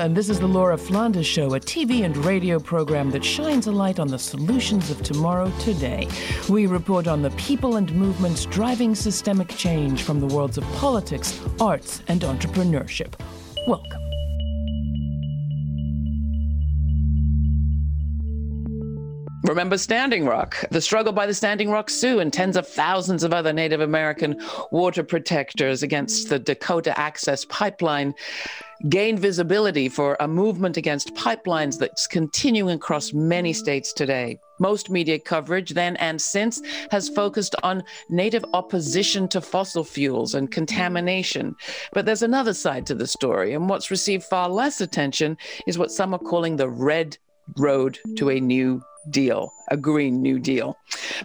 and this is the Laura Flanders Show, a TV and radio program that shines a light on the solutions of tomorrow today. We report on the people and movements driving systemic change from the worlds of politics, arts, and entrepreneurship. Welcome. Remember Standing Rock, the struggle by the Standing Rock Sioux and tens of thousands of other Native American water protectors against the Dakota Access Pipeline gained visibility for a movement against pipelines that's continuing across many states today. Most media coverage then and since has focused on native opposition to fossil fuels and contamination. But there's another side to the story, and what's received far less attention is what some are calling the red road to a new deal, a Green New Deal.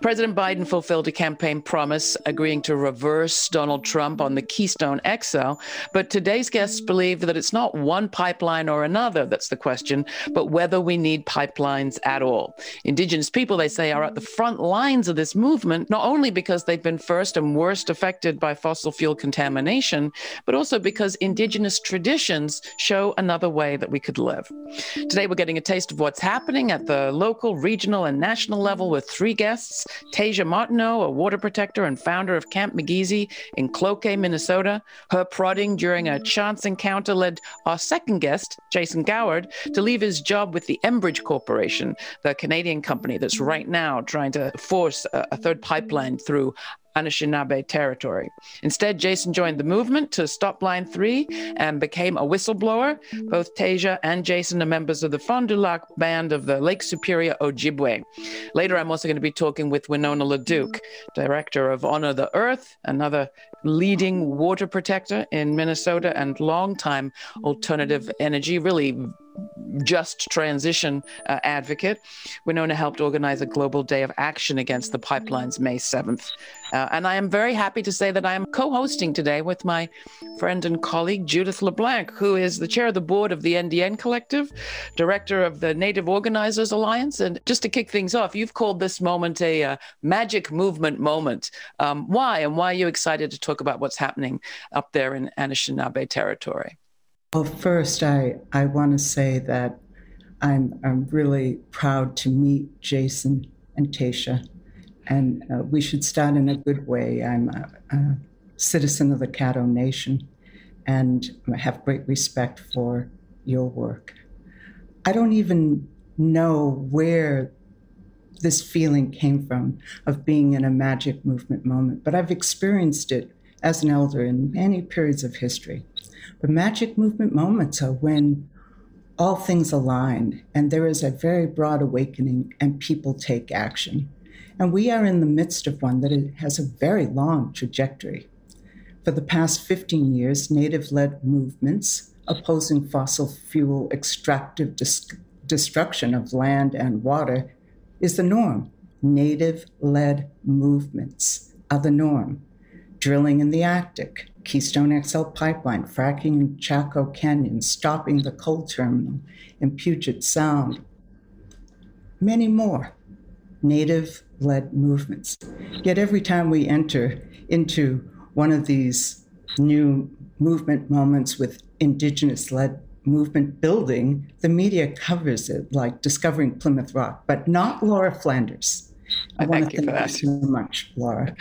President Biden fulfilled a campaign promise agreeing to reverse Donald Trump on the Keystone XL, but today's guests believe that it's not one pipeline or another that's the question, but whether we need pipelines at all. Indigenous people, they say, are at the front lines of this movement, not only because they've been first and worst affected by fossil fuel contamination, but also because Indigenous traditions show another way that we could live. Today, we're getting a taste of what's happening at the local, regional, and national level with three guests Tasia Martineau, a water protector and founder of Camp Migizi in Cloquet, Minnesota. Her prodding during a chance encounter led our second guest, Jason Goward, to leave his job with the Enbridge Corporation, the Canadian company that's right now trying to force a, a third pipeline through Anishinaabe territory. Instead, Jason joined the movement to stop Line 3 and became a whistleblower. Both Tasia and Jason are members of the Fond du Lac band of the Lake Superior Ojibwe. Later, I'm also going to be talking with Winona LaDuke, director of Honor the Earth, another leading water protector in Minnesota and longtime alternative energy, really just transition uh, advocate. Winona helped organize a global day of action against the pipelines May 7th. Uh, and I am very happy to say that I am co hosting today with my friend and colleague Judith LeBlanc, who is the chair of the board of the NDN Collective, director of the Native Organizers Alliance. And just to kick things off, you've called this moment a uh, magic movement moment. Um, why? And why are you excited to talk about what's happening up there in Anishinaabe territory? Well, first, I, I want to say that I'm, I'm really proud to meet Jason and Tasha, and uh, we should start in a good way. I'm a, a citizen of the Caddo Nation, and I have great respect for your work. I don't even know where this feeling came from of being in a magic movement moment, but I've experienced it as an elder in many periods of history. The magic movement moments are when all things align and there is a very broad awakening and people take action. And we are in the midst of one that has a very long trajectory. For the past 15 years, native led movements opposing fossil fuel extractive dis- destruction of land and water is the norm. Native led movements are the norm. Drilling in the Arctic, Keystone XL pipeline, fracking in Chaco Canyon, stopping the coal terminal in Puget Sound, many more native led movements. Yet every time we enter into one of these new movement moments with indigenous led movement building, the media covers it like discovering Plymouth Rock, but not Laura Flanders. I, I want to thank you so much, Laura.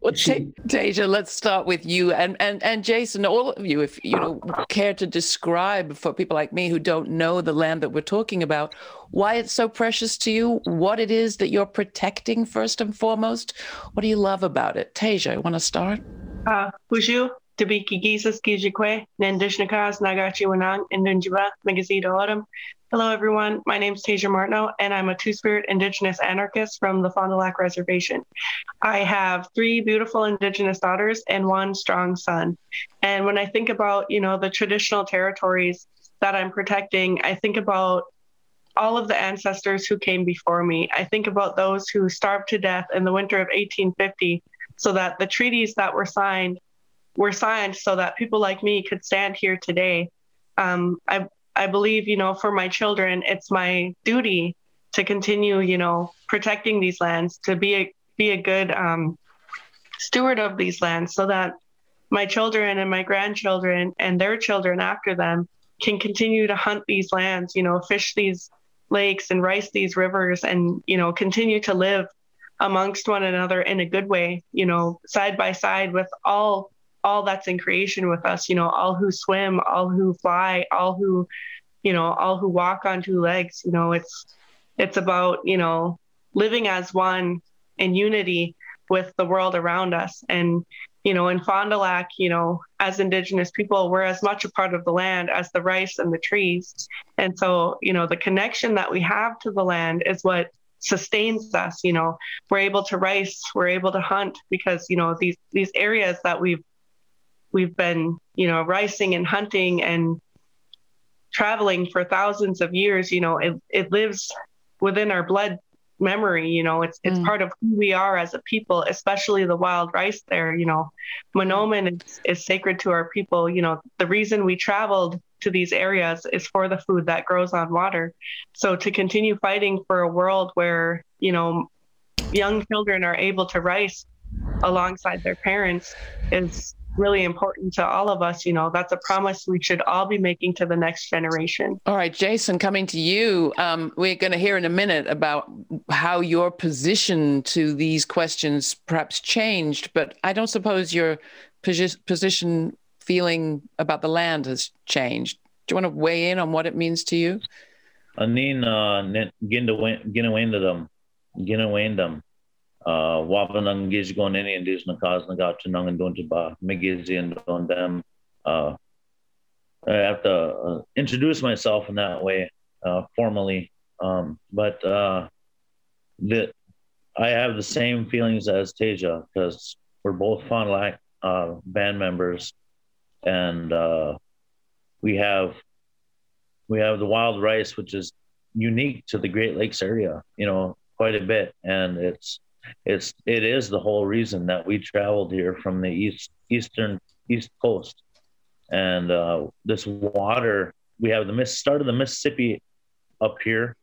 Well, she... Tasia, let's start with you and, and and Jason. All of you, if you know, care to describe for people like me who don't know the land that we're talking about, why it's so precious to you, what it is that you're protecting first and foremost. What do you love about it, Tasia? You want to start? Uh, Bonjour. Tabiki Gisas Kijikwe, Nandishnakas Nagachi Wanang, Autumn, Hello, everyone. My name is Tasia Martineau, and I'm a Two Spirit Indigenous anarchist from the Fond du Lac Reservation. I have three beautiful Indigenous daughters and one strong son. And when I think about, you know, the traditional territories that I'm protecting, I think about all of the ancestors who came before me. I think about those who starved to death in the winter of 1850 so that the treaties that were signed were signed so that people like me could stand here today. Um, I I believe, you know, for my children, it's my duty to continue, you know, protecting these lands, to be a be a good um, steward of these lands, so that my children and my grandchildren and their children after them can continue to hunt these lands, you know, fish these lakes and rice these rivers and, you know, continue to live amongst one another in a good way, you know, side by side with all all that's in creation with us, you know, all who swim, all who fly, all who, you know, all who walk on two legs, you know, it's it's about, you know, living as one in unity with the world around us and you know, in Fond du Lac, you know, as Indigenous people, we're as much a part of the land as the rice and the trees. And so, you know, the connection that we have to the land is what sustains us. You know, we're able to rice, we're able to hunt because, you know, these these areas that we've we've been, you know, ricing and hunting and traveling for thousands of years, you know, it, it lives within our blood memory you know it's it's mm. part of who we are as a people especially the wild rice there you know. Mahnomen is, is sacred to our people you know. The reason we traveled to these areas is for the food that grows on water. So to continue fighting for a world where you know young children are able to rice alongside their parents is really important to all of us. You know, that's a promise we should all be making to the next generation. All right, Jason, coming to you. Um, we're going to hear in a minute about how your position to these questions perhaps changed, but I don't suppose your position feeling about the land has changed. Do you want to weigh in on what it means to you? Anin ginawendam, ginawendam wabanang gizgon any indigenous cause na got to and don't ba megizi and them. I have to uh, introduce myself in that way uh, formally, um, but uh, that I have the same feelings as Tasia because we're both Fond du Lac uh, band members, and uh, we have we have the wild rice, which is unique to the Great Lakes area, you know, quite a bit, and it's it's it is the whole reason that we traveled here from the east eastern east coast. And uh, this water we have the start of the mississippi up here.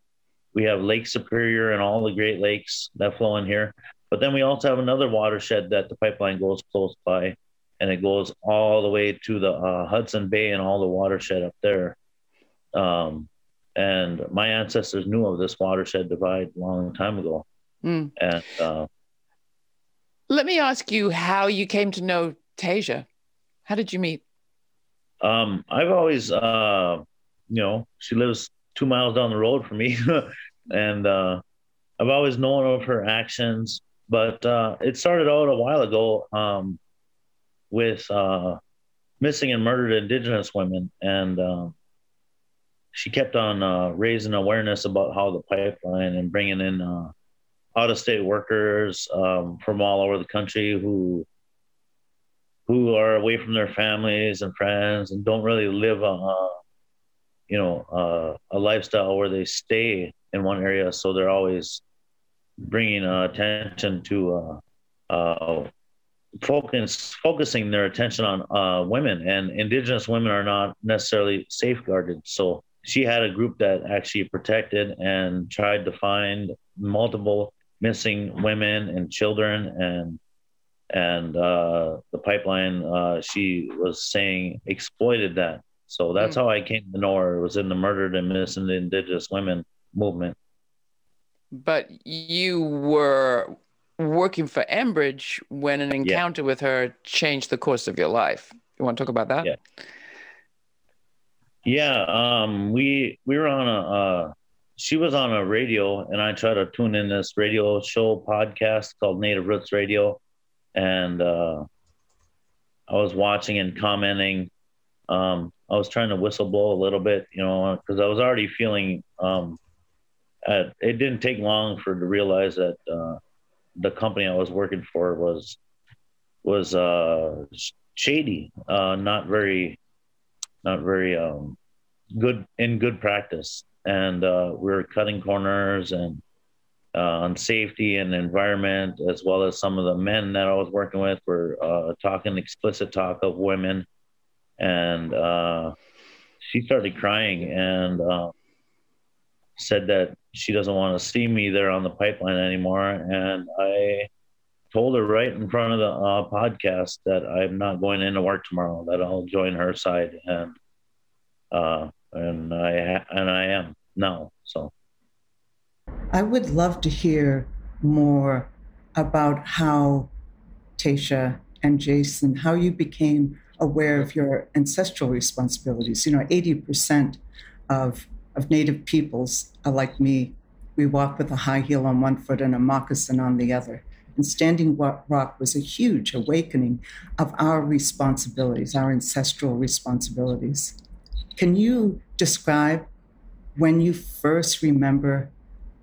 We have lake superior and all the great lakes that flow in here. But then we also have another watershed that the pipeline goes close by and it goes all the way to the uh, hudson bay and all the watershed up there. Um, and my ancestors knew of this watershed divide a long time ago Mm. And uh, let me ask you how you came to know Tasia. How did you meet? Um, I've always, uh, you know, she lives two miles down the road from me, and uh, I've always known of her actions. But uh, it started out a while ago um, with uh, missing and murdered Indigenous women, and uh, she kept on uh, raising awareness about how the pipeline and bringing in uh, out of state workers um, from all over the country who who are away from their families and friends and don't really live a you know uh, a lifestyle where they stay in one area. So they're always bringing uh, attention to uh, uh, focus focusing their attention on uh, women. And indigenous women are not necessarily safeguarded. So she had a group that actually protected and tried to find multiple missing women and children and and uh, the pipeline uh, she was saying exploited that. So that's mm. how i came to know her. It was in the murdered and missing indigenous women movement. But you were working for enbridge when an encounter yeah. with her changed the course of your life. You want to talk about that? Yeah. Yeah um, we we were on a uh, she was on a radio and I tried to tune in this radio show podcast called Native Roots Radio. And uh, I was watching and commenting. Um, I was trying to whistle blow a little bit, you know, because I was already feeling um, at, it didn't take long for to realize that uh, the company I was working for was was uh, shady, uh, not very, not very um, good in good practice and uh, we are cutting corners and uh, on safety and environment, as well as some of the men that I was working with were uh, talking explicit talk of women, and uh, she started crying and uh, said that she doesn't want to see me there on the pipeline anymore, and I told her right in front of the uh, podcast that I'm not going into work tomorrow, that I'll join her side and uh, and I and I am now. So I would love to hear more about how Tasha and Jason, how you became aware of your ancestral responsibilities. You know, 80% of, of Native peoples are like me. We walk with a high heel on one foot and a moccasin on the other. And Standing Rock was a huge awakening of our responsibilities, our ancestral responsibilities. Can you describe when you first remember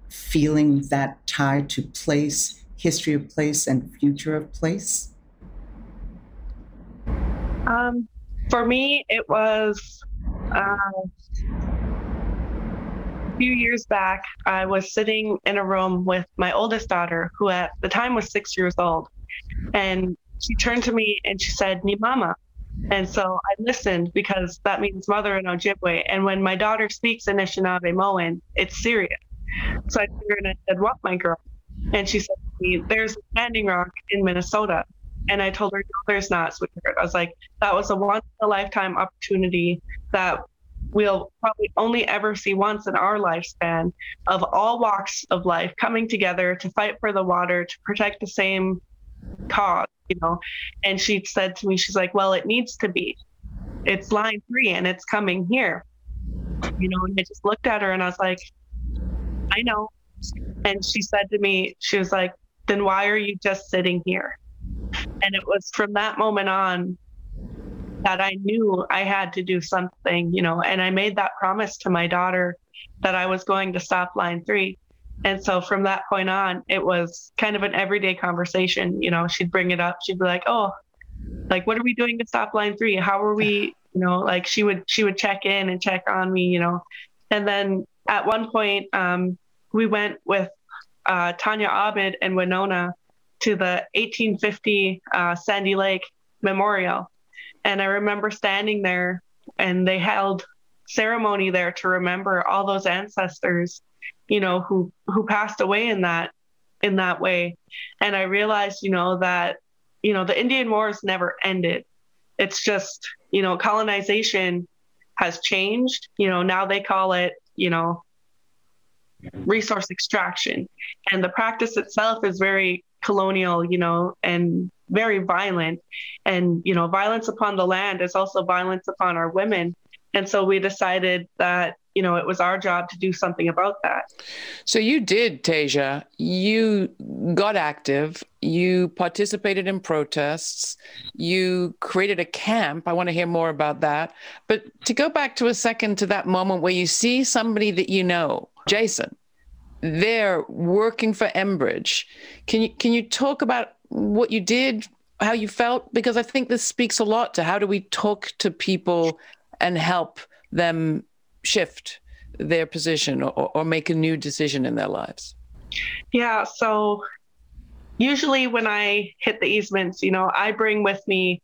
feeling that tie to place, history of place, and future of place? Um, for me, it was uh, a few years back. I was sitting in a room with my oldest daughter, who at the time was six years old, and she turned to me and she said, "Ni mama." And so I listened because that means mother in Ojibwe. And when my daughter speaks Anishinaabemowin, it's serious. So I turned and I said, What, my girl? And she said to me, There's a standing rock in Minnesota. And I told her, No, there's not, sweetheart. I was like, That was a once in a lifetime opportunity that we'll probably only ever see once in our lifespan of all walks of life coming together to fight for the water, to protect the same cause, you know. And she said to me, She's like, Well, it needs to be. It's line three and it's coming here. You know, and I just looked at her and I was like, I know. And she said to me, she was like, then why are you just sitting here? And it was from that moment on that I knew I had to do something, you know, and I made that promise to my daughter that I was going to stop line three. And so from that point on, it was kind of an everyday conversation. You know, she'd bring it up. She'd be like, oh, like, what are we doing to stop line three? How are we, you know, like she would, she would check in and check on me, you know, and then at one point, um, we went with uh, Tania Aubid and Winona to the 1850 uh, Sandy Lake Memorial. And I remember standing there and they held ceremony there to remember all those ancestors, you know, who, who passed away in that, in that way. And I realized, you know, that, you know, the Indian Wars never ended. It's just, you know, colonization has changed. You know, now they call it, you know, resource extraction. And the practice itself is very colonial, you know, and very violent. And, you know, violence upon the land is also violence upon our women. And so we decided that, you know, it was our job to do something about that. So you did, Tasia. You got active. You participated in protests. You created a camp. I want to hear more about that. But to go back to a second to that moment where you see somebody that you know Jason, there working for Enbridge. Can you can you talk about what you did, how you felt? Because I think this speaks a lot to how do we talk to people and help them shift their position or, or make a new decision in their lives. Yeah. So usually when I hit the easements, you know, I bring with me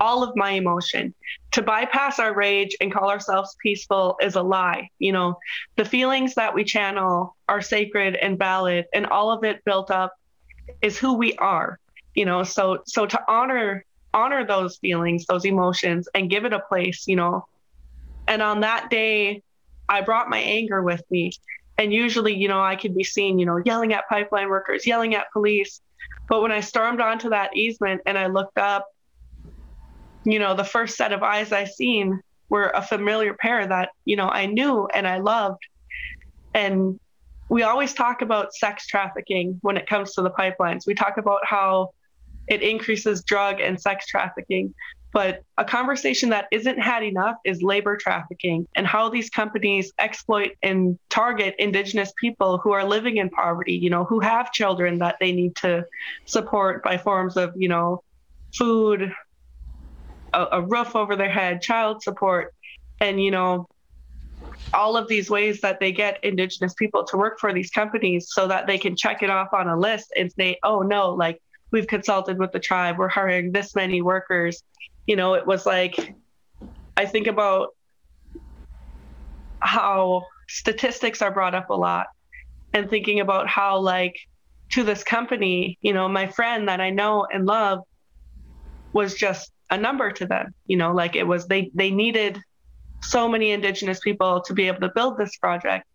all of my emotion. To bypass our rage and call ourselves peaceful is a lie. You know, the feelings that we channel are sacred and valid, and all of it built up is who we are. You know, so so to honor honor those feelings, those emotions, and give it a place. You know, and on that day, I brought my anger with me. And usually, you know, I could be seen, you know, yelling at pipeline workers, yelling at police. But when I stormed onto that easement and I looked up you know, the first set of eyes I seen were a familiar pair that, you know, I knew and I loved. And we always talk about sex trafficking when it comes to the pipelines. We talk about how it increases drug and sex trafficking. But a conversation that isn't had enough is labor trafficking and how these companies exploit and target indigenous people who are living in poverty, you know, who have children that they need to support by forms of, you know, food, a, a roof over their head, child support, and you know all of these ways that they get indigenous people to work for these companies so that they can check it off on a list and say oh no like we've consulted with the tribe we're hiring this many workers you know it was like i think about how statistics are brought up a lot and thinking about how like to this company you know my friend that i know and love was just a number to them you know like it was they they needed so many Indigenous people to be able to build this project.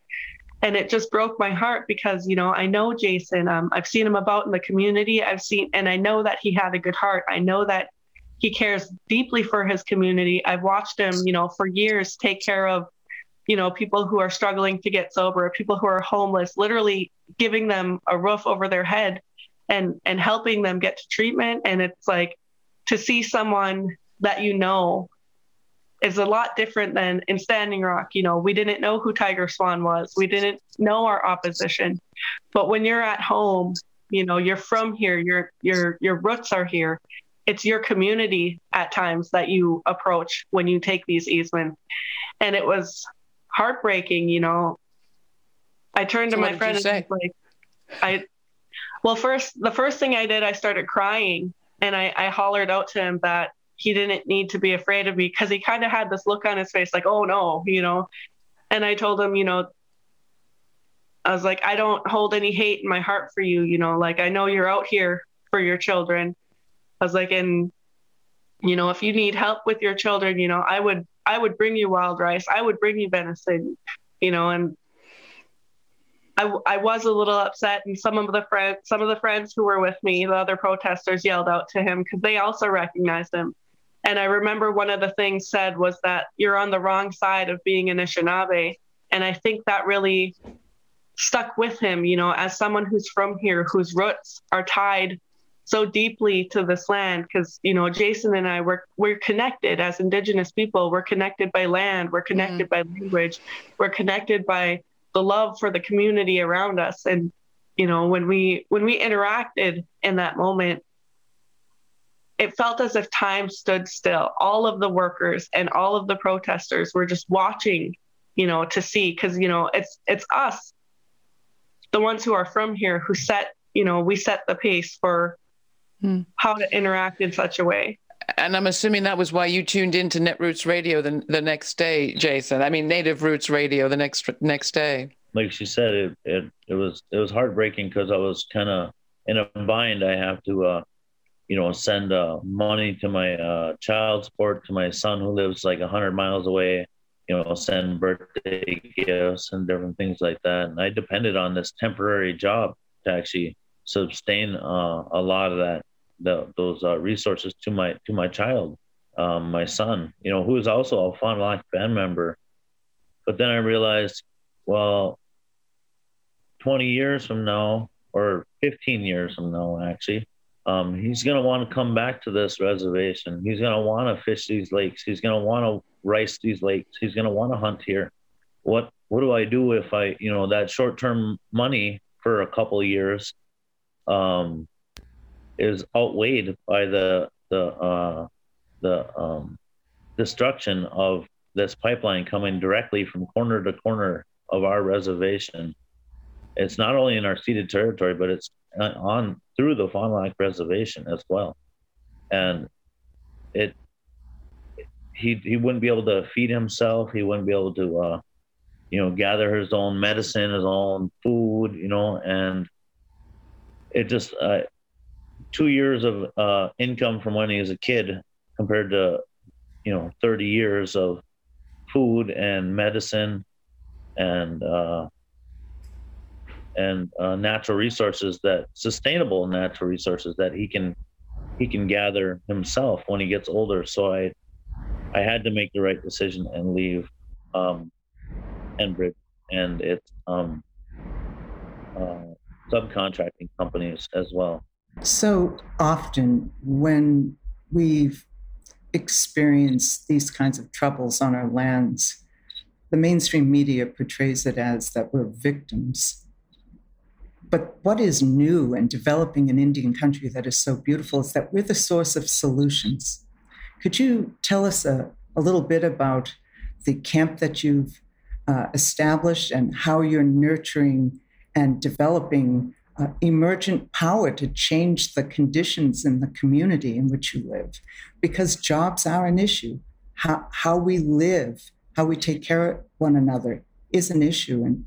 And it just broke my heart because, you know, I know Jason. Um, I've seen him about in the community. I've seen, and I know that he had a good heart. I know that he cares deeply for his community. I've watched him, you know, for years take care of, you know, people who are struggling to get sober, people who are homeless, literally giving them a roof over their head and and helping them get to treatment. And it's like to see someone that you know is a lot different than in Standing Rock. You know, we didn't know who Tiger Swan was. We didn't know our opposition. But when you're at home, you know, you're from here, your your your roots are here. It's your community at times that you approach when you take these easements. And it was heartbreaking, you know. I turned So to my friend and say? like I well first the first thing I did I started crying and I, I hollered out to him that he didn't need to be afraid of me because he kind of had this look on his face like oh no you know? And i told him you know i was like i don't hold any hate in my heart for you you know like i know you're out here for your children. I was like and you know if you need help with your children you know i would i would bring you wild rice i would bring you venison you know? And I, I was a little upset and some of the friends some of the friends who were with me the other protesters yelled out to him because they also recognized him and I remember one of the things said was that you're on the wrong side of being an Anishinaabe. And I think that really stuck with him, you know, as someone who's from here, whose roots are tied so deeply to this land. Because, you know, Jason and I, we're, we're connected as Indigenous people. We're connected by land, we're connected mm-hmm. by language, we're connected by the love for the community around us. And, you know, when we when we interacted in that moment, it felt as if time stood still. All of the workers and all of the protesters were just watching, you know, to see because you know it's it's us, the ones who are from here, who set you know we set the pace for Hmm. how to interact in such a way. And I'm assuming that was why you tuned into Netroots Radio the, the next day, Jason. I mean, Native Roots Radio the next next day. like she said, it it, it was it was heartbreaking because I was kind of in a bind. I have to, uh, you know, send uh, money to my uh, child support to my son who lives like hundred miles away. You know, send birthday gifts and different things like that. And I depended on this temporary job to actually sustain uh, a lot of that, the, those uh, resources to my to my child, um, my son. You know, who is also a Fond du Lac band member. But then I realized, well, 20 years from now, or 15 years from now, actually, um, he's going to want to come back to this reservation. He's going to want to fish these lakes. He's going to want to rice these lakes. He's going to want to hunt here. What what do I do if I, you know, that short term money for a couple years um, is outweighed by the the uh, the um, destruction of this pipeline coming directly from corner to corner of our reservation. It's not only in our ceded territory, but it's on through the Fond du Lac Reservation as well, and it he he wouldn't be able to feed himself. He wouldn't be able to uh, you know gather his own medicine, his own food, you know, and it just uh, two years of uh, income from when he was a kid compared to you know 30 years of food and medicine and uh, and uh, natural resources that sustainable natural resources that he can he can gather himself when he gets older so i i had to make the right decision and leave um enbridge and its um uh, subcontracting companies as well So often, when we've experienced these kinds of troubles on our lands, the mainstream media portrays it as that we're victims. But what is new and developing an Indian country that is so beautiful is that we're the source of solutions. Could you tell us a, a little bit about the camp that you've uh, established and how you're nurturing and developing uh, emergent power to change the conditions in the community in which you live? Because jobs are an issue. How, how we live, how we take care of one another is an issue. And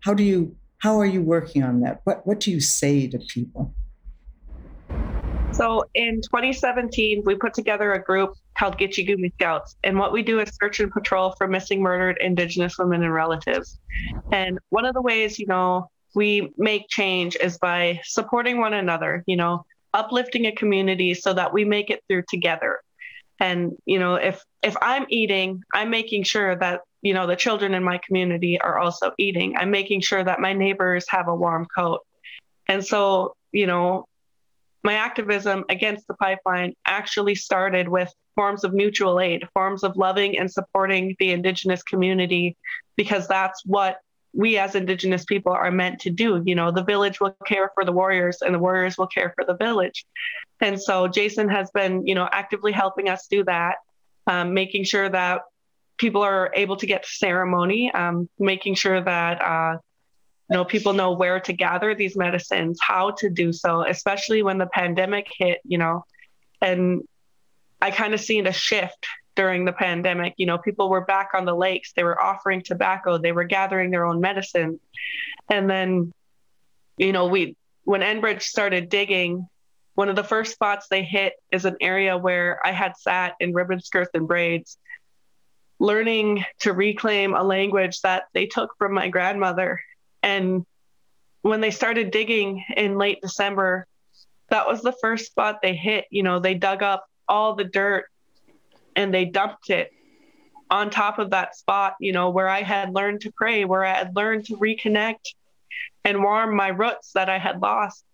how do you how are you working on that? What what do you say to people? So in 2017, we put together a group called Gitche Gumee Scouts. And what we do is search and patrol for missing, murdered Indigenous women and relatives. And one of the ways, you know, we make change is by supporting one another, you know, uplifting a community so that we make it through together. And, you know, if if I'm eating, I'm making sure that, you know, the children in my community are also eating. I'm making sure that my neighbors have a warm coat. And so, you know, my activism against the pipeline actually started with forms of mutual aid, forms of loving and supporting the Indigenous community, because that's what we as Indigenous people are meant to do. You know, the village will care for the warriors and the warriors will care for the village. And so Jason has been, you know, actively helping us do that, um, making sure that people are able to get ceremony, um, making sure that uh, you know people know where to gather these medicines how to do so especially when the pandemic hit you know. And i kind of seen a shift during the pandemic you know people were back on the lakes they were offering tobacco they were gathering their own medicine. And then you know we when enbridge started digging one of the first spots they hit is an area where i had sat in ribbon skirts and braids learning to reclaim a language that they took from my grandmother and when they started digging in late December, that was the first spot they hit. You know, they dug up all the dirt and they dumped it on top of that spot, you know, where I had learned to pray, where I had learned to reconnect and warm my roots that I had lost.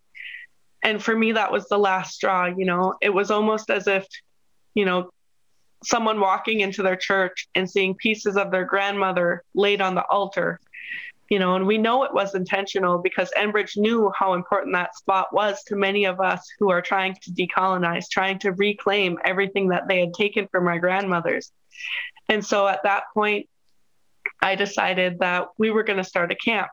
And for me, that was the last straw, you know, it was almost as if, you know, someone walking into their church and seeing pieces of their grandmother laid on the altar you know, and we know it was intentional because Enbridge knew how important that spot was to many of us who are trying to decolonize, trying to reclaim everything that they had taken from our grandmothers. And so at that point, I decided that we were going to start a camp.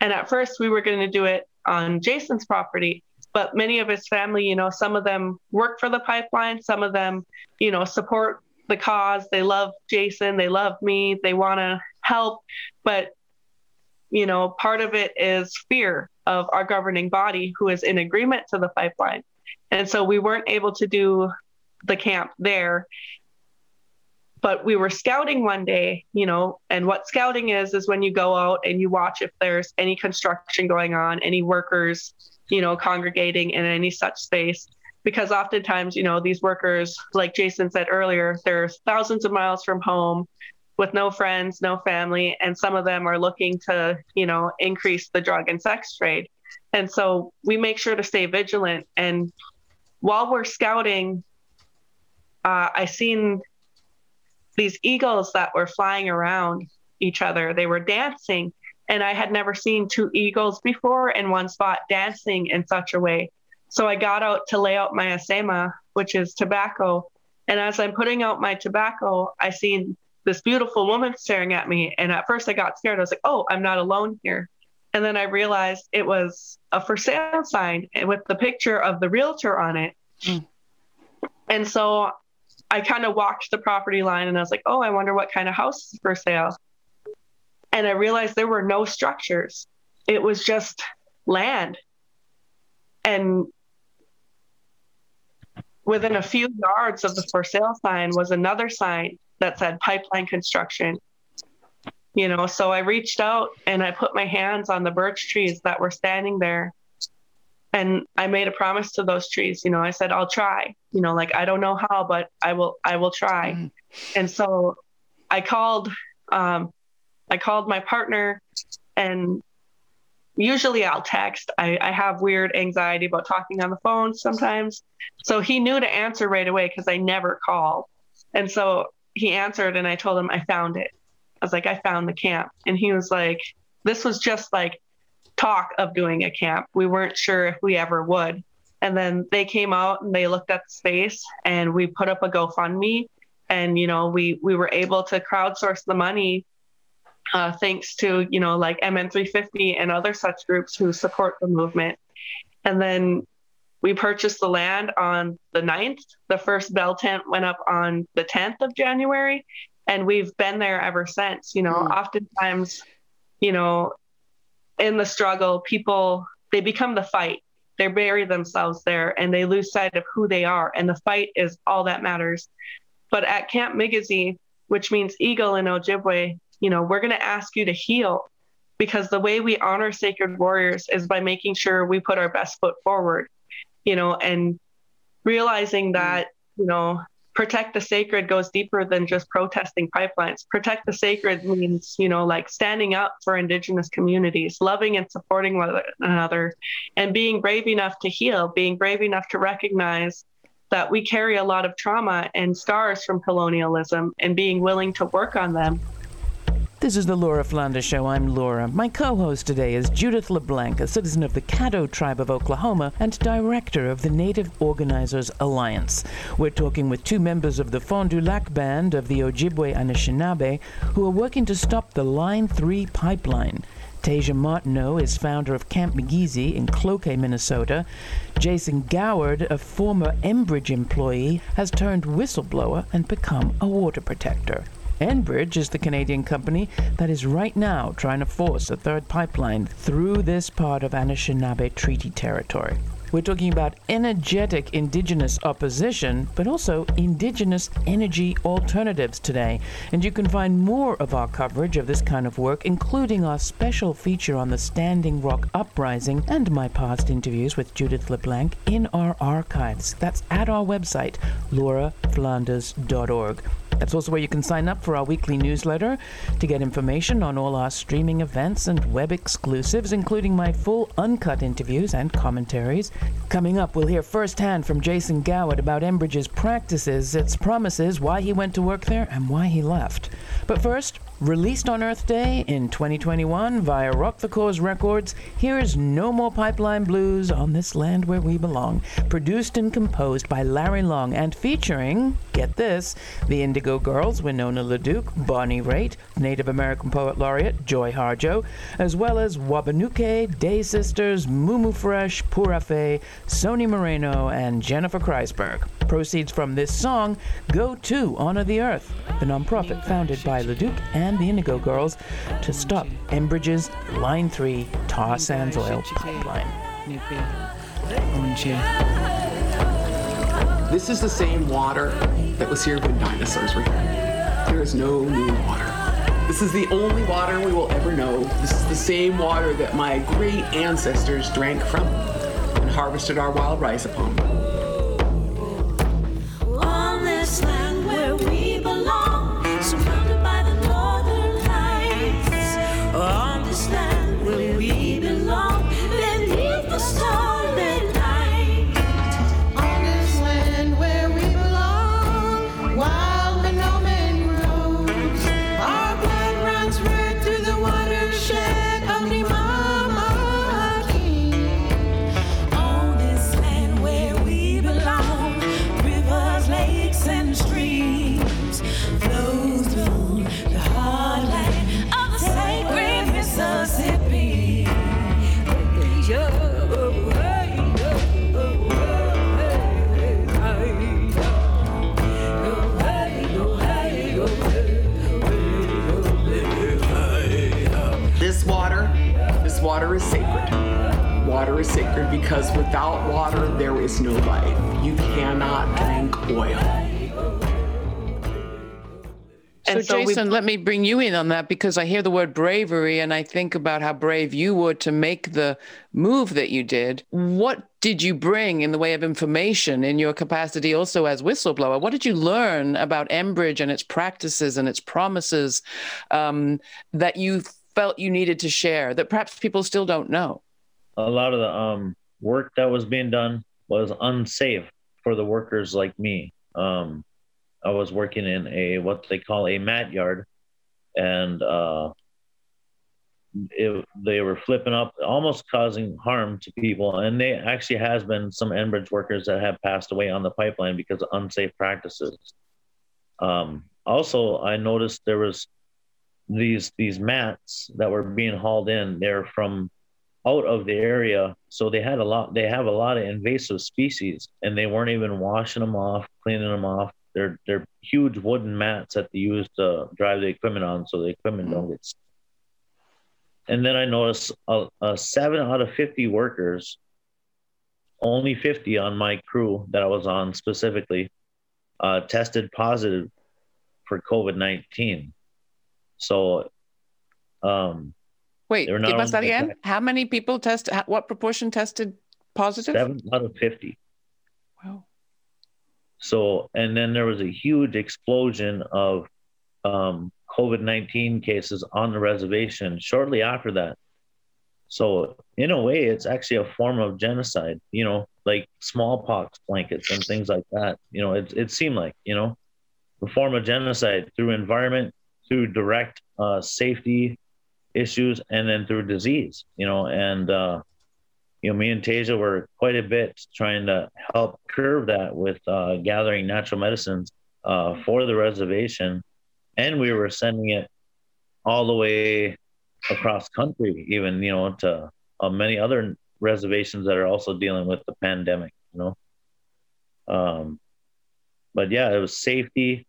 And at first, we were going to do it on Jason's property, but many of his family, you know, some of them work for the pipeline, some of them, you know, support the cause. They love Jason, they love me, they want to help, but you know, part of it is fear of our governing body who is in agreement to the pipeline. And so we weren't able to do the camp there. But we were scouting one day, you know, and what scouting is, is when you go out and you watch if there's any construction going on, any workers, you know, congregating in any such space. Because oftentimes, you know, these workers, like Jason said earlier, they're thousands of miles from home with no friends, no family, and some of them are looking to, you know, increase the drug and sex trade. And so we make sure to stay vigilant. And while we're scouting, uh, I seen these eagles that were flying around each other. They were dancing, and I had never seen two eagles before in one spot dancing in such a way. So I got out to lay out my asema, which is tobacco. And as I'm putting out my tobacco, I seen this beautiful woman staring at me. And at first I got scared. I was like, oh, I'm not alone here. And then I realized it was a for sale sign with the picture of the realtor on it. Mm. And so I kind of walked the property line and I was like, oh, I wonder what kind of house is for sale. And I realized there were no structures, it was just land. And within a few yards of the for sale sign was another sign that said pipeline construction. You know, so I reached out and I put my hands on the birch trees that were standing there. And I made a promise to those trees. You know, I said, I'll try. You know, like I don't know how, but I will I will try. Mm. And so I called um I called my partner and usually I'll text. I, I have weird anxiety about talking on the phone sometimes. So he knew to answer right away because I never called. And so he answered and I told him I found it. I was like, I found the camp. And he was like, this was just like talk of doing a camp. We weren't sure if we ever would. And then they came out and they looked at the space and we put up a GoFundMe and you know we we were able to crowdsource the money uh, thanks to you know like MN350 and other such groups who support the movement. And then we purchased the land on the 9th. The first bell tent went up on the 10th of January, and we've been there ever since. You know, mm. oftentimes, you know, in the struggle, people they become the fight. they bury themselves there and they lose sight of who they are. And the fight is all that matters. But at Camp Migizi, which means eagle in Ojibwe, you know, we're going to ask you to heal because the way we honor sacred warriors is by making sure we put our best foot forward, you know, and realizing mm. that, you know, protect the sacred goes deeper than just protesting pipelines. Protect the sacred means, you know, like standing up for Indigenous communities, loving and supporting one another, and being brave enough to heal, being brave enough to recognize that we carry a lot of trauma and scars from colonialism and being willing to work on them this is the Laura Flanders Show. I'm Laura. My co host today is Judith LeBlanc, a citizen of the Caddo tribe of Oklahoma and director of the Native Organizers Alliance. We're talking with two members of the Fond du Lac Band of the Ojibwe Anishinaabe who are working to stop the Line 3 pipeline. Tasia Martineau is founder of Camp Migizi in Cloquet, Minnesota. Jason Goward, a former Enbridge employee, has turned whistleblower and become a water protector. Enbridge is the Canadian company that is right now trying to force a third pipeline through this part of Anishinaabe Treaty territory. We're talking about energetic indigenous opposition, but also indigenous energy alternatives today. And you can find more of our coverage of this kind of work, including our special feature on the Standing Rock Uprising and my past interviews with Judith LeBlanc in our archives. That's at our website, lauraflanders.org. That's also where you can sign up for our weekly newsletter to get information on all our streaming events and web exclusives, including my full uncut interviews and commentaries. Coming up, we'll hear firsthand from Jason Goward about Enbridge's practices, its promises, why he went to work there, and why he left. But first, Released on Earth Day in 2021 via Rock the Cause Records, here is No More Pipeline Blues on This Land Where We Belong. Produced and composed by Larry Long and featuring, get this, the Indigo Girls, Winona LaDuke, Bonnie Raitt, Native American Poet Laureate Joy Harjo, as well as Waubanewquay, Day Sisters, Mumu Fresh, Purafe, Soni Moreno, and Jennifer Kreisberg. Proceeds from this song go to Honor the Earth, the nonprofit founded by and and the Indigo Girls to stop Enbridge's Line 3 tar sands oil pipeline. This is the same water that was here when dinosaurs were here. There is no new water. This is the only water we will ever know. This is the same water that my great ancestors drank from and harvested our wild rice upon. Water is sacred. Water is sacred because without water, there is no life. You cannot drink oil. And so, so Jason, let me bring you in on that because I hear the word bravery and I think about how brave you were to make the move that you did. What did you bring in the way of information in your capacity also as whistleblower? What did you learn about Enbridge and its practices and its promises um, that you felt you needed to share that perhaps people still don't know? A lot of the um, work that was being done was unsafe for the workers like me. Um, I was working in a what they call a mat yard, and uh, it, they were flipping up, almost causing harm to people. And they actually has been some Enbridge workers that have passed away on the pipeline because of unsafe practices. Um, also, I noticed there was these these mats that were being hauled in they're from out of the area. So they had a lot they have a lot of invasive species and they weren't even washing them off cleaning them off. They're they're huge wooden mats that they use to drive the equipment on so the equipment don't get and then i noticed a, a seven out of 50 workers only 50 on my crew that I was on specifically uh, tested positive for COVID 19. So, um, wait, give us that again. How many people tested? What proportion tested positive? Seven out of 50. Wow. So, and then there was a huge explosion of um, COVID 19 cases on the reservation shortly after that. So, in a way, it's actually a form of genocide, you know, like smallpox blankets and things like that. You know, it, it seemed like, you know, a form of genocide through environment, through direct uh, safety issues, and then through disease, you know, and, uh, you know, me and Tasia were quite a bit trying to help curb that with uh, gathering natural medicines uh, for the reservation and we were sending it all the way across country, even you know to uh, many other reservations that are also dealing with the pandemic. You know, um, but yeah, it was safety,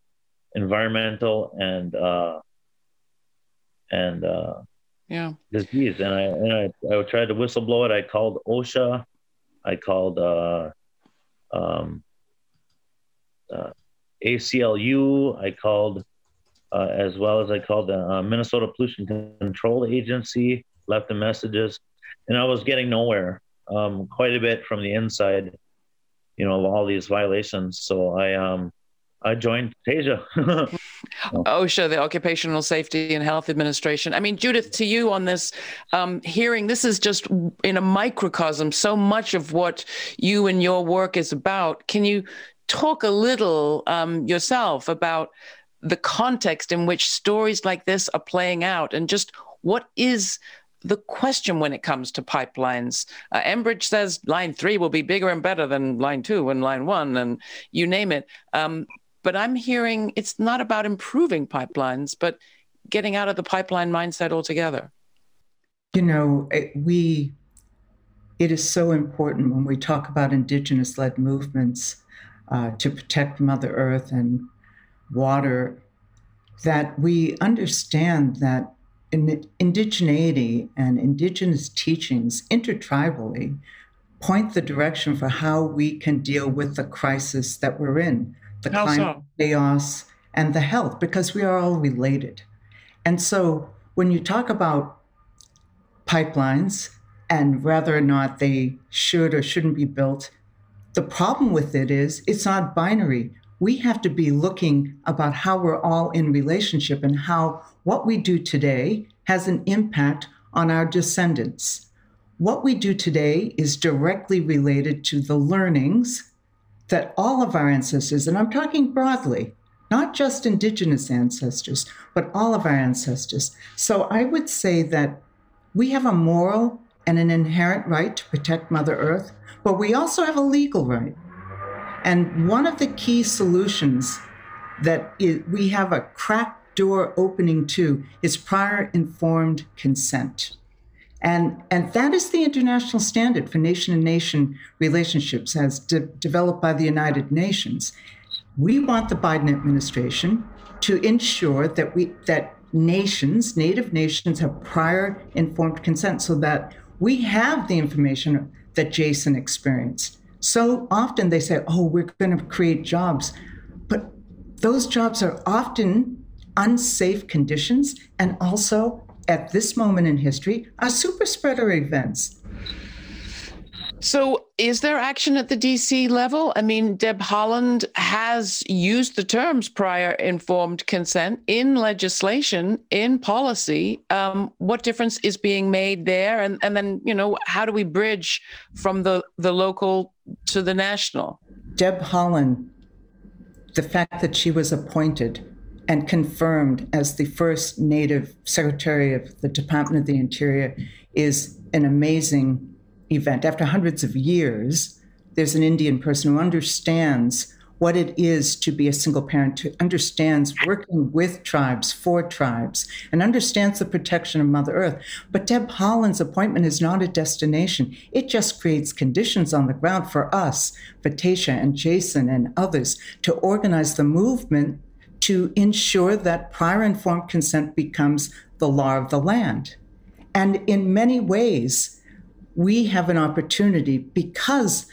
environmental, and uh, and uh, yeah, disease. And I and I, I tried to whistleblow it. I called OSHA. I called uh, um, uh, ACLU. I called uh, as well as I called the uh, Minnesota Pollution Control Agency, left the messages, and I was getting nowhere. Um, quite a bit from the inside, you know, of all these violations. So I um, I joined. OSHA, the Occupational Safety and Health Administration. I mean, Judith, to you on this um, hearing, this is just in a microcosm, so much of what you and your work is about. Can you talk a little um, yourself about the context in which stories like this are playing out and just what is the question when it comes to pipelines. Uh, Enbridge says line three will be bigger and better than line two and line one, and you name it. Um, but I'm hearing it's not about improving pipelines, but getting out of the pipeline mindset altogether. You know, it, we, it is so important when we talk about indigenous led movements uh, to protect Mother Earth and water, that we understand that in indigeneity and indigenous teachings intertribally point the direction for how we can deal with the crisis that we're in, the how climate so? chaos and the health, because we are all related. And so when you talk about pipelines and whether or not they should or shouldn't be built, the problem with it is it's not binary we have to be looking about how we're all in relationship and how what we do today has an impact on our descendants. What we do today is directly related to the learnings that all of our ancestors, and I'm talking broadly, not just indigenous ancestors, but all of our ancestors. So I would say that we have a moral and an inherent right to protect Mother Earth, but we also have a legal right. And one of the key solutions that we have a crack door opening to is prior informed consent. And, and that is the international standard for nation and nation relationships as de- developed by the United Nations. We want the Biden administration to ensure that we that nations, native nations, have prior informed consent so that we have the information that Jason experienced. So often they say, oh, we're going to create jobs. But those jobs are often unsafe conditions and also, at this moment in history, are super spreader events. So, is there action at the DC level? I mean, Deb Haaland has used the terms prior informed consent in legislation, in policy. Um, what difference is being made there? And, and then, you know, how do we bridge from the, the local to the national? Deb Haaland, the fact that she was appointed and confirmed as the first Native Secretary of the Department of the Interior is an amazing event. After hundreds of years, there's an Indian person who understands what it is to be a single parent, who understands working with tribes, for tribes, and understands the protection of Mother Earth. But Deb Haaland's appointment is not a destination. It just creates conditions on the ground for us, for Tasha and Jason and others, to organize the movement to ensure that prior informed consent becomes the law of the land. And in many ways, we have an opportunity because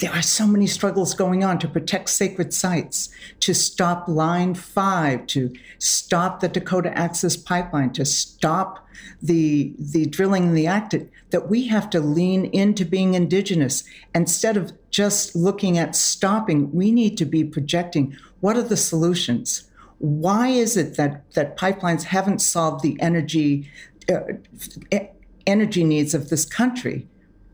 there are so many struggles going on to protect sacred sites, to stop Line 5, to stop the Dakota Access Pipeline, to stop the, the drilling in the Arctic, that we have to lean into being Indigenous. Instead of just looking at stopping, we need to be projecting what are the solutions? Why is it that, that pipelines haven't solved the energy, uh, energy needs of this country?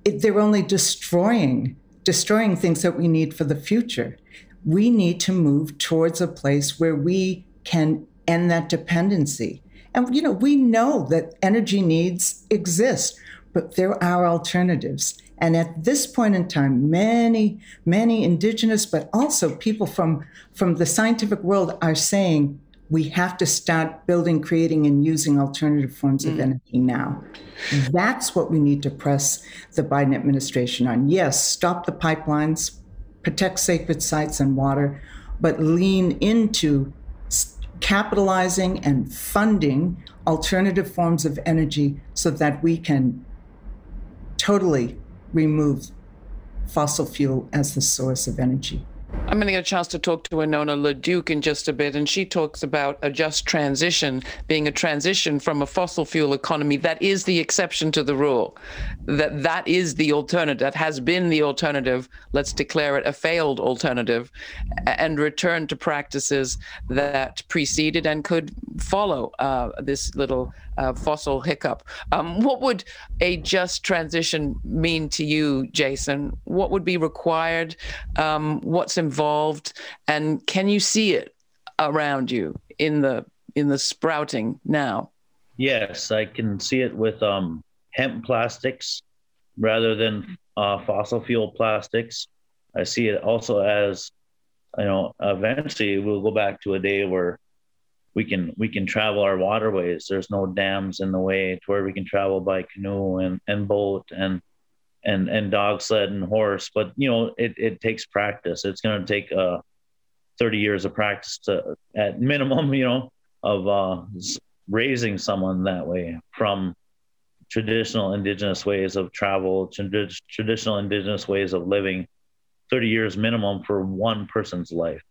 It, they're only destroying destroying things that we need for the future. We need to move towards a place where we can end that dependency. And, you know, we know that energy needs exist, but there are alternatives. And at this point in time, many, many indigenous, but also people from, from the scientific world are saying we have to start building, creating, and using alternative forms of mm. energy now. That's what we need to press the Biden administration on. Yes, stop the pipelines, protect sacred sites and water, but lean into capitalizing and funding alternative forms of energy so that we can totally remove fossil fuel as the source of energy. I'm going to get a chance to talk to Winona LaDuke in just a bit, and she talks about a just transition being a transition from a fossil fuel economy that is the exception to the rule, that that is the alternative, that has been the alternative. Let's declare it a failed alternative, and return to practices that preceded and could follow uh, this little uh, fossil hiccup. Um, what would a just transition mean to you, Jason? What would be required? Um, what's involved? And can you see it around you in the in the sprouting now? Yes, I can see it with um, hemp plastics rather than uh, fossil fuel plastics. I see it also as, you know, eventually we'll go back to a day where we can we can travel our waterways. There's no dams in the way to where we can travel by canoe and, and boat and and and dog sled and horse. But you know, it, it takes practice. It's to take uh, 30 years of practice to at minimum, you know, of uh, raising someone that way from traditional indigenous ways of travel, traditional indigenous ways of living. 30 years minimum for one person's life.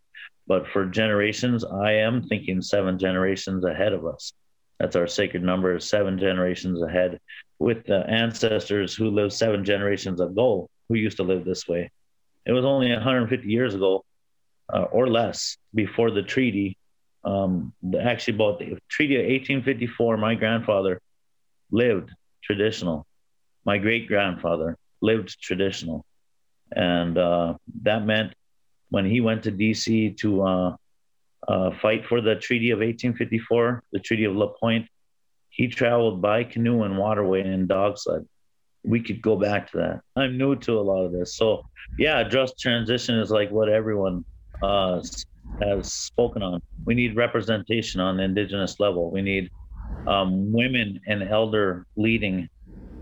But for generations, I am thinking seven generations ahead of us. That's our sacred number, seven generations ahead, with the ancestors who lived seven generations ago, who used to live this way. It was only 150 years ago, uh, or less, before the treaty. Um, actually, about the treaty of 1854, my grandfather lived traditional. My great grandfather lived traditional, and uh, that meant when he went to DC to uh, uh, fight for the Treaty of 1854, the Treaty of La Pointe, he traveled by canoe and waterway and dog sled. We could go back to that. I'm new to a lot of this. So, yeah, just transition is like what everyone uh, has spoken on. We need representation on the Indigenous level. We need um, women and elder leading.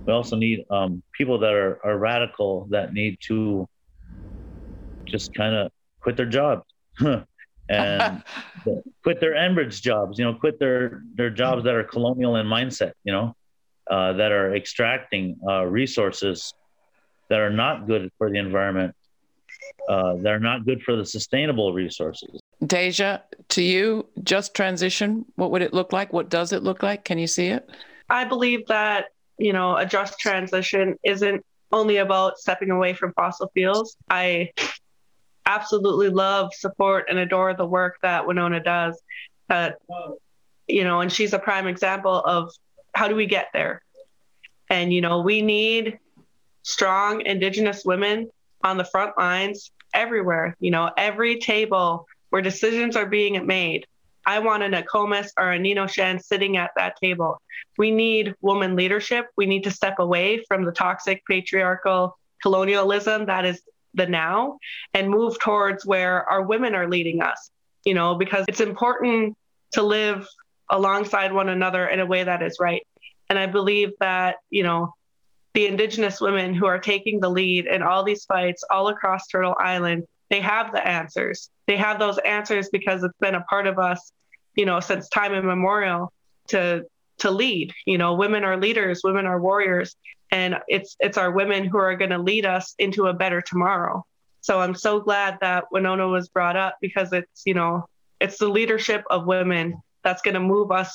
We also need um, people that are, are radical that need to just kind of quit their jobs and quit their Enbridge jobs, you know, quit their, their jobs that are colonial in mindset, you know, uh, that are extracting uh, resources that are not good for the environment, uh, that are not good for the sustainable resources. Deja, to you, just transition, what would it look like? What does it look like? Can you see it? I believe that, you know, a just transition isn't only about stepping away from fossil fuels. I absolutely love, support, and adore the work that Winona does. Uh, you know, and she's a prime example of how do we get there? And, you know, we need strong Indigenous women on the front lines everywhere, you know, every table where decisions are being made. I want a Nokomis or a Ninotchén sitting at that table. We need woman leadership. We need to step away from the toxic patriarchal colonialism that is the now and move towards where our women are leading us, you know, because it's important to live alongside one another in a way that is right. And I believe that, you know, the Indigenous women who are taking the lead in all these fights all across Turtle Island, they have the answers. They have those answers because it's been a part of us, you know, since time immemorial to to lead. You know, women are leaders, women are warriors, and it's it's our women who are going to lead us into a better tomorrow So I'm so glad that Winona was brought up because it's, you know, it's the leadership of women that's going to move us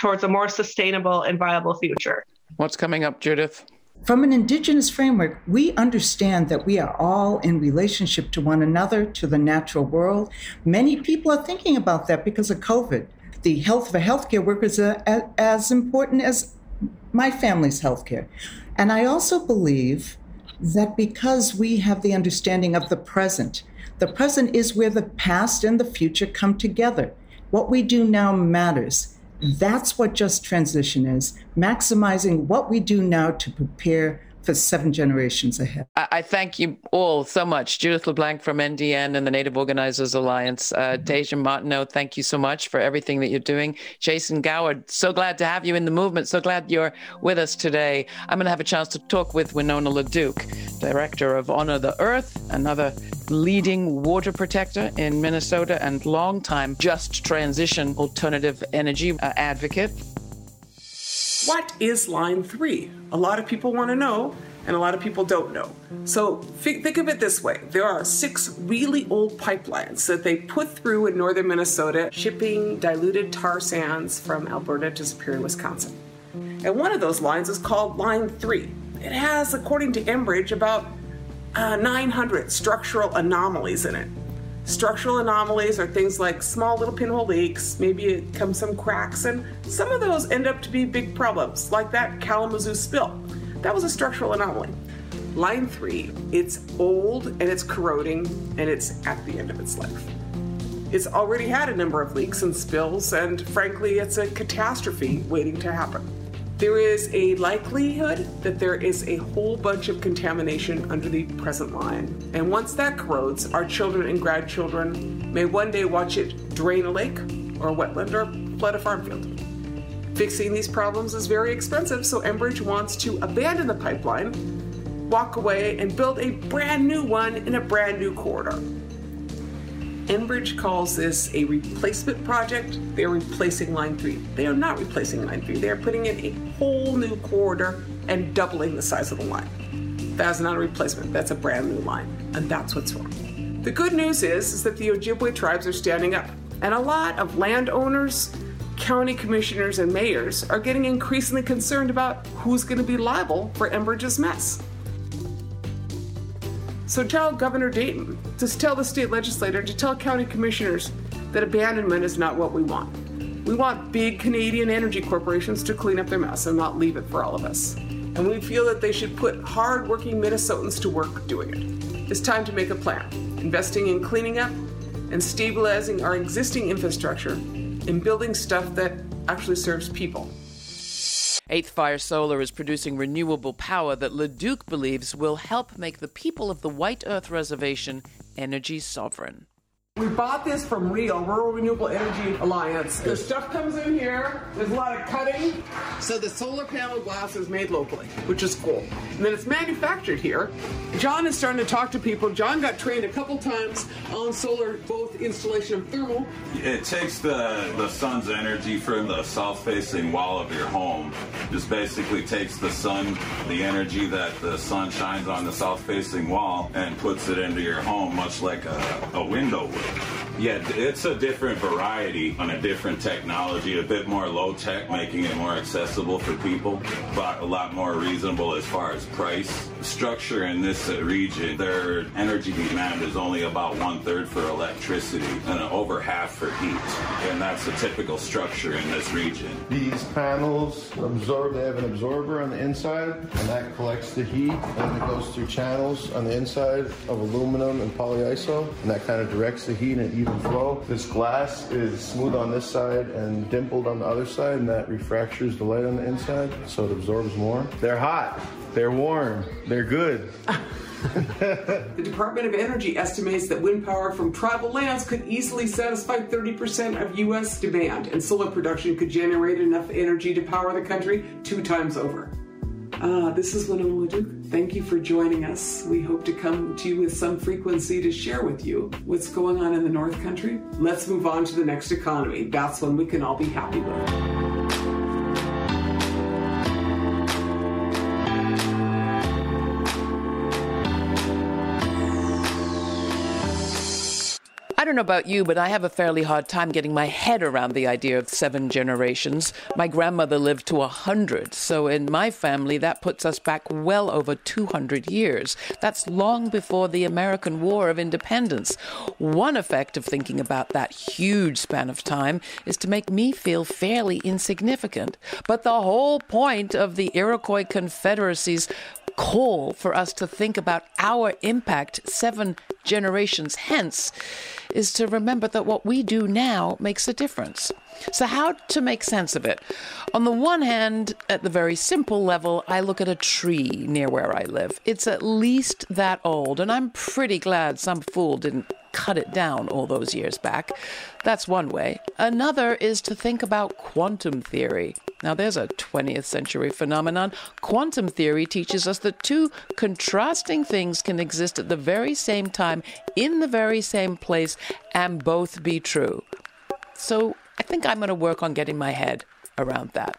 towards a more sustainable and viable future. What's coming up, Judith? From an Indigenous framework, we understand that we are all in relationship to one another, to the natural world. Many people are thinking about that because of COVID. The health of a healthcare worker is uh, as important as my family's healthcare. And I also believe that because we have the understanding of the present, the present is where the past and the future come together. What we do now matters. That's what just transition is maximizing what we do now to prepare for seven generations ahead. I, thank you all so much. Judith LeBlanc from NDN and the Native Organizers Alliance. Uh, mm-hmm. Tasia Martineau, thank you so much for everything that you're doing. Jason Goward, so glad to have you in the movement. So glad you're with us today. I'm going to have a chance to talk with Winona LaDuke, Director of Honor the Earth, another leading water protector in Minnesota and longtime just transition alternative energy uh, advocate. What is line three? A lot of people want to know, and a lot of people don't know. So think of it this way there are six really old pipelines that they put through in northern Minnesota, shipping diluted tar sands from Alberta to Superior, Wisconsin. And one of those lines is called Line 3. It has, according to Enbridge, about uh, 900 structural anomalies in it. Structural anomalies are things like small little pinhole leaks, maybe it comes some cracks, and some of those end up to be big problems, like that Kalamazoo spill. That was a structural anomaly. Line 3, it's old and it's corroding and it's at the end of its life. It's already had a number of leaks and spills, and frankly, it's a catastrophe waiting to happen. There is a likelihood that there is a whole bunch of contamination under the present line. And once that corrodes, our children and grandchildren may one day watch it drain a lake or a wetland or flood a farm field. Fixing these problems is very expensive, so Enbridge wants to abandon the pipeline, walk away, and build a brand new one in a brand new corridor. Enbridge calls this a replacement project. They're replacing Line 3. They are not replacing Line 3. They are putting in a whole new corridor and doubling the size of the line. That's not a replacement, that's a brand new line. And that's what's wrong. The good news is, is that the Ojibwe tribes are standing up. And a lot of landowners, county commissioners, and mayors are getting increasingly concerned about who's going to be liable for Enbridge's mess. So tell Governor Dayton to tell the state legislator to tell county commissioners that abandonment is not what we want. We want big Canadian energy corporations to clean up their mess and not leave it for all of us. And we feel that they should put hard-working Minnesotans to work doing it. It's time to make a plan, investing in cleaning up and stabilizing our existing infrastructure and building stuff that actually serves people. Eighth Fire Solar is producing renewable power that LaDuke believes will help make the people of the White Earth Reservation energy sovereign. We bought this from RREAL, Rural Renewable Energy Alliance. The stuff comes in here. There's a lot of cutting. So the solar panel glass is made locally, which is cool. And then it's manufactured here. John is starting to talk to people. John got trained a couple times on solar, both installation and thermal. It takes the, the sun's energy from the south-facing wall of your home. Just basically takes the sun, the energy that the sun shines on the south-facing wall, and puts it into your home, much like a, a window would. Yeah, it's a different variety on a different technology, a bit more low tech, making it more accessible for people, but a lot more reasonable as far as price. Structure in this uh, region, their energy demand is only about one third for electricity and over half for heat. And that's a typical structure in this region. These panels absorb, they have an absorber on the inside, and that collects the heat, and it goes through channels on the inside of aluminum and polyiso, and that kind of directs the heat and even flow. This glass is smooth on this side and dimpled on the other side, and that refractures the light on the inside, so it absorbs more. They're hot, they're warm, they're good. the Department of Energy estimates that wind power from tribal lands could easily satisfy 30% of U.S. demand, and solar production could generate enough energy to power the country two times over. Uh, this is Winona LaDuke. Thank you for joining us. We hope to come to you with some frequency to share with you what's going on in the North Country. Let's move on to the next economy. That's one we can all be happy with. Know about you, but I have a fairly hard time getting my head around the idea of seven generations. My grandmother lived to a hundred, so in my family, that puts us back well over 200 years. That's long before the American War of Independence. One effect of thinking about that huge span of time is to make me feel fairly insignificant. But the whole point of the Iroquois Confederacy's call for us to think about our impact seven generations hence is to remember that what we do now makes a difference. So, how to make sense of it? On the one hand, at the very simple level, I look at a tree near where I live. It's at least that old, and I'm pretty glad some fool didn't cut it down all those years back. That's one way. Another is to think about quantum theory. Now, there's a 20th century phenomenon. Quantum theory teaches us that two contrasting things can exist at the very same time, in the very same place, and both be true. So, I think I'm going to work on getting my head around that.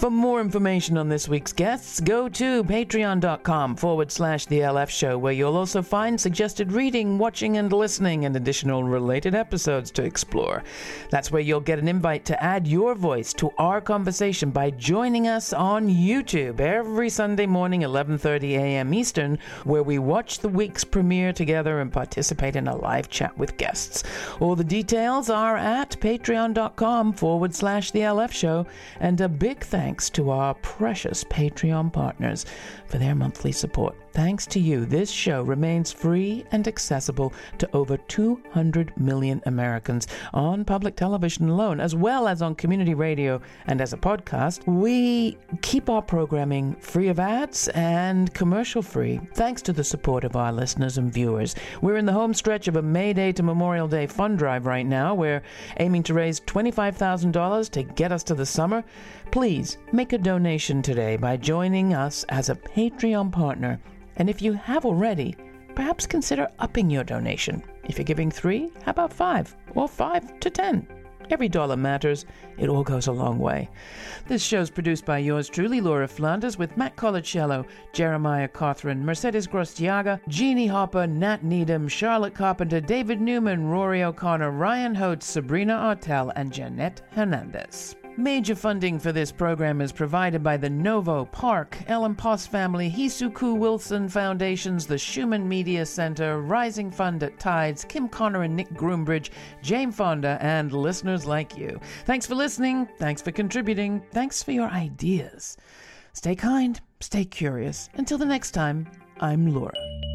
For more information on this week's guests, go to patreon.com forward slash The LF Show, where you'll also find suggested reading, watching, and listening, and additional related episodes to explore. That's where you'll get an invite to add your voice to our conversation by joining us on YouTube every Sunday morning, 11.30 a.m. Eastern, where we watch the week's premiere together and participate in a live chat with guests. All the details are at patreon.com forward slash The LF Show, and a big thanks thanks to our precious Patreon partners for their monthly support. Thanks to you, this show remains free and accessible to over 200 million Americans on public television alone, as well as on community radio and as a podcast. We keep our programming free of ads and commercial free, thanks to the support of our listeners and viewers. We're in the home stretch of a May Day to Memorial Day fund drive right now. We're aiming to raise $25,000 to get us to the summer. Please make a donation today by joining us as a Patreon partner. And if you have already, perhaps consider upping your donation. If you're giving three, how about five? Or five to ten? Every dollar matters. It all goes a long way. This show's produced by yours truly, Laura Flanders, with Matt Colacello, Jeremiah Cawthron, Mercedes Grostiaga, Jeannie Hopper, Nat Needham, Charlotte Carpenter, David Newman, Rory O'Connor, Ryan Hote, Sabrina Artel, and Jeanette Hernandez. Major funding for this program is provided by the Novo, Park, Ellen Poss Family, Hisuku Wilson Foundations, the Schumann Media Center, Rising Fund at Tides, Kim Connor and Nick Groombridge, Jane Fonda, and listeners like you. Thanks for listening. Thanks for contributing. Thanks for your ideas. Stay kind, stay curious. Until the next time, I'm Laura.